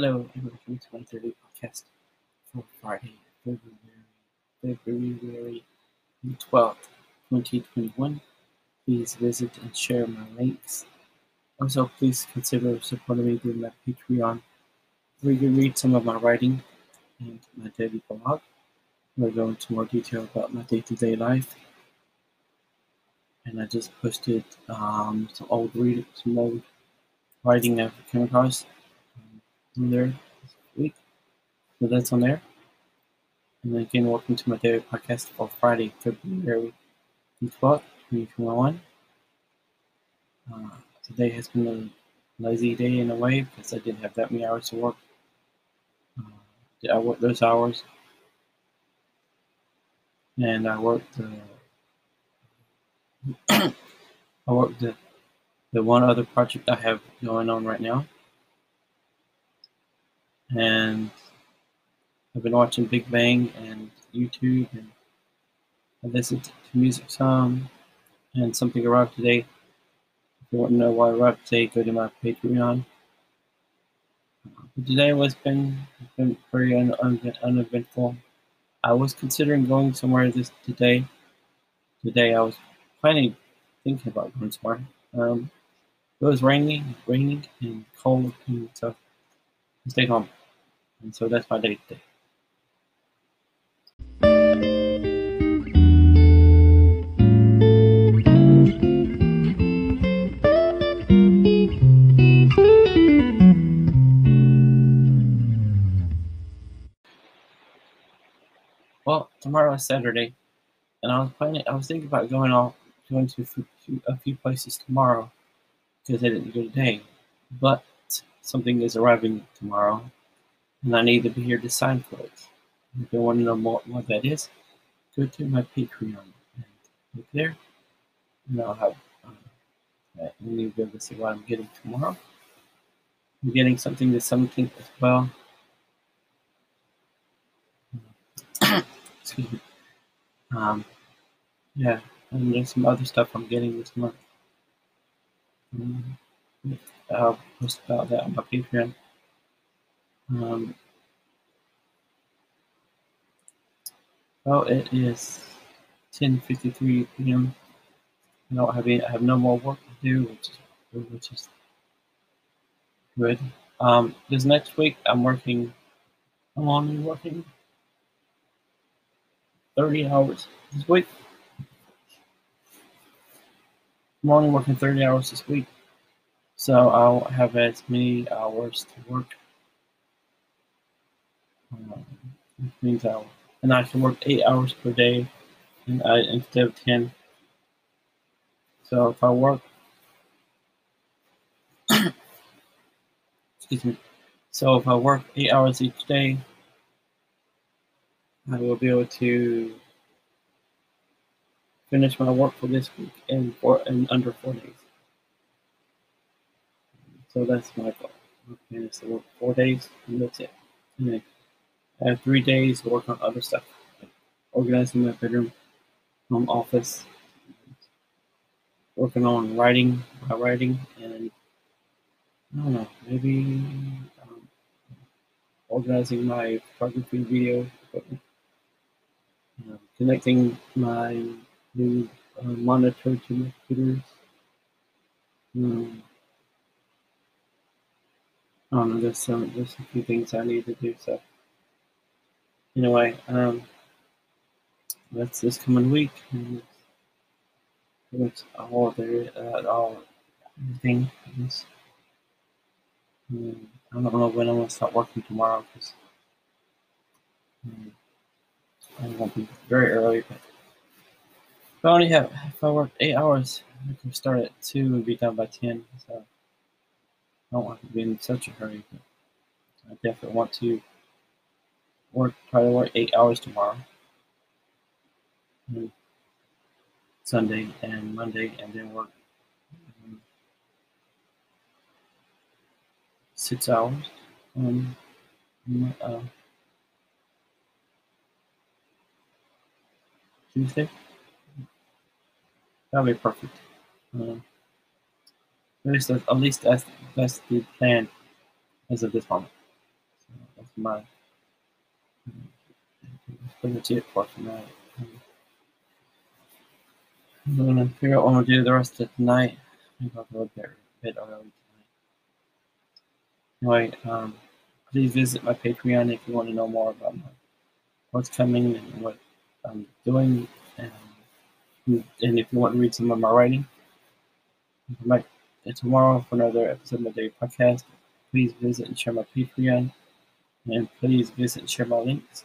Hello, and welcome to my daily podcast for Friday, February, February 12th, 2021. Please visit and share my links. Also, please consider supporting me through my Patreon, where you can read some of my writing and my daily blog. We'll go into more detail about my day-to-day life. And I just posted um, some old read, some old writing I've come across in there this week. So that's on there. And again, welcome to my daily podcast for Friday, February 12th, 2021. Uh, today has been a lazy day in a way because I didn't have that many hours to work. Uh, I worked those hours. And I worked uh, I worked the, the one other project I have going on right now and I've been watching Big Bang and YouTube, and I listened to music some, and something arrived today. If you want to know why arrived today, go to my Patreon. But today was been been very un, un, uneventful. I was considering going somewhere this today. Today I was planning, thinking about going somewhere. Um, it was rainy, raining and cold, and I stayed home. And so that's my day today. Well, tomorrow is Saturday, and I was planning. I was thinking about going off, going to a few, a few places tomorrow because I didn't go today. But something is arriving tomorrow and I need to be here to sign for it. If you want to know more what that is, go to my Patreon and look there, and I'll have um, and you'll be able to see what I'm getting tomorrow. I'm getting something the 17th as well. Excuse me. Um, yeah, and there's some other stuff I'm getting this month. Um, I'll post about that on my Patreon. Um, well, it is 10:53 p.m. I don't have any, I have no more work to do, which is which is good. Um, this next week I'm working. I'm only working 30 hours this week. I'm only working 30 hours this week, so I'll have as many hours to work um, means I and I can work eight hours per day and I, instead of ten. So if I work, excuse me. So if I work eight hours each day, I will be able to finish my work for this week in four in under four days. So that's my goal. Okay, so work four days and that's it. And I have three days to work on other stuff, like organizing my bedroom, home office, working on writing, my writing, and I don't know, maybe um, organizing my photography video equipment, uh, connecting my new uh, monitor to my computers. Um, I don't know, there's some, there's a few things I need to do, so anyway, um, that's this coming week. And that's all there, uh, all everything. Um, I don't know when I'm gonna start working tomorrow because um, I won't be very early. But if I only have if I work eight hours, I can start at two and be done by ten. So I don't want to be in such a hurry. But I definitely want to work try to work eight hours tomorrow. And Sunday and Monday and then work um, six hours on uh, Tuesday. That'll be perfect. Um, at least, at least that's that's the plan as of this moment. That's my. Pretty much it for tonight. I'm gonna figure out what I'm gonna do the rest of the night. I'll go a bit, bit early tonight. Anyway, um, please visit my Patreon if you want to know more about my, what's coming and what I'm doing, and, and if you want to read some of my writing. My, tomorrow for another episode of my daily podcast. Please visit and share my Patreon, and please visit share my links.